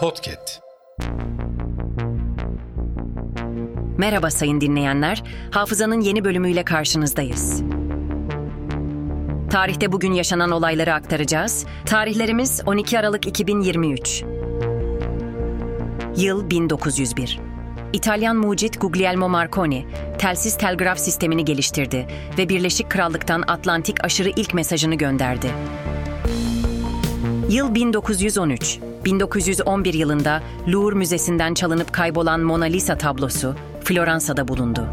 Podcast. Merhaba sayın dinleyenler. Hafızanın yeni bölümüyle karşınızdayız. Tarihte bugün yaşanan olayları aktaracağız. Tarihlerimiz 12 Aralık 2023. Yıl 1901. İtalyan mucit Guglielmo Marconi, telsiz telgraf sistemini geliştirdi ve Birleşik Krallık'tan Atlantik aşırı ilk mesajını gönderdi. Yıl 1913. 1911 yılında Louvre Müzesi'nden çalınıp kaybolan Mona Lisa tablosu Floransa'da bulundu.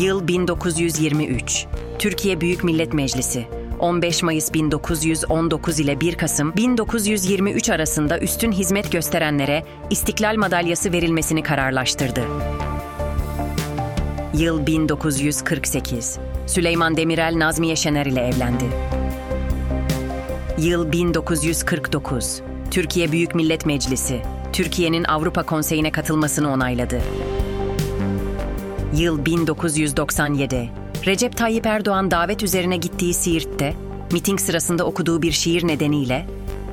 Yıl 1923. Türkiye Büyük Millet Meclisi 15 Mayıs 1919 ile 1 Kasım 1923 arasında üstün hizmet gösterenlere İstiklal Madalyası verilmesini kararlaştırdı. Yıl 1948. Süleyman Demirel Nazmiye Şener ile evlendi. Yıl 1949. Türkiye Büyük Millet Meclisi, Türkiye'nin Avrupa Konseyi'ne katılmasını onayladı. Yıl 1997. Recep Tayyip Erdoğan davet üzerine gittiği Siirt'te, miting sırasında okuduğu bir şiir nedeniyle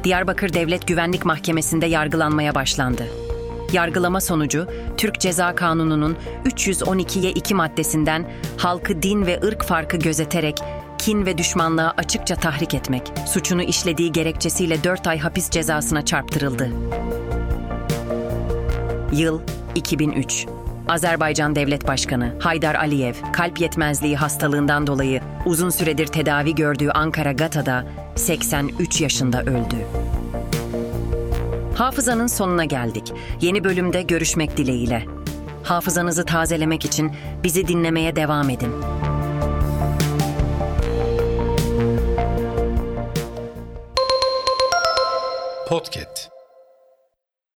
Diyarbakır Devlet Güvenlik Mahkemesi'nde yargılanmaya başlandı. Yargılama sonucu Türk Ceza Kanunu'nun 312'ye 2 maddesinden halkı din ve ırk farkı gözeterek kin ve düşmanlığa açıkça tahrik etmek, suçunu işlediği gerekçesiyle 4 ay hapis cezasına çarptırıldı. Yıl 2003. Azerbaycan Devlet Başkanı Haydar Aliyev, kalp yetmezliği hastalığından dolayı uzun süredir tedavi gördüğü Ankara Gata'da 83 yaşında öldü. Hafızanın sonuna geldik. Yeni bölümde görüşmek dileğiyle. Hafızanızı tazelemek için bizi dinlemeye devam edin. Podcast.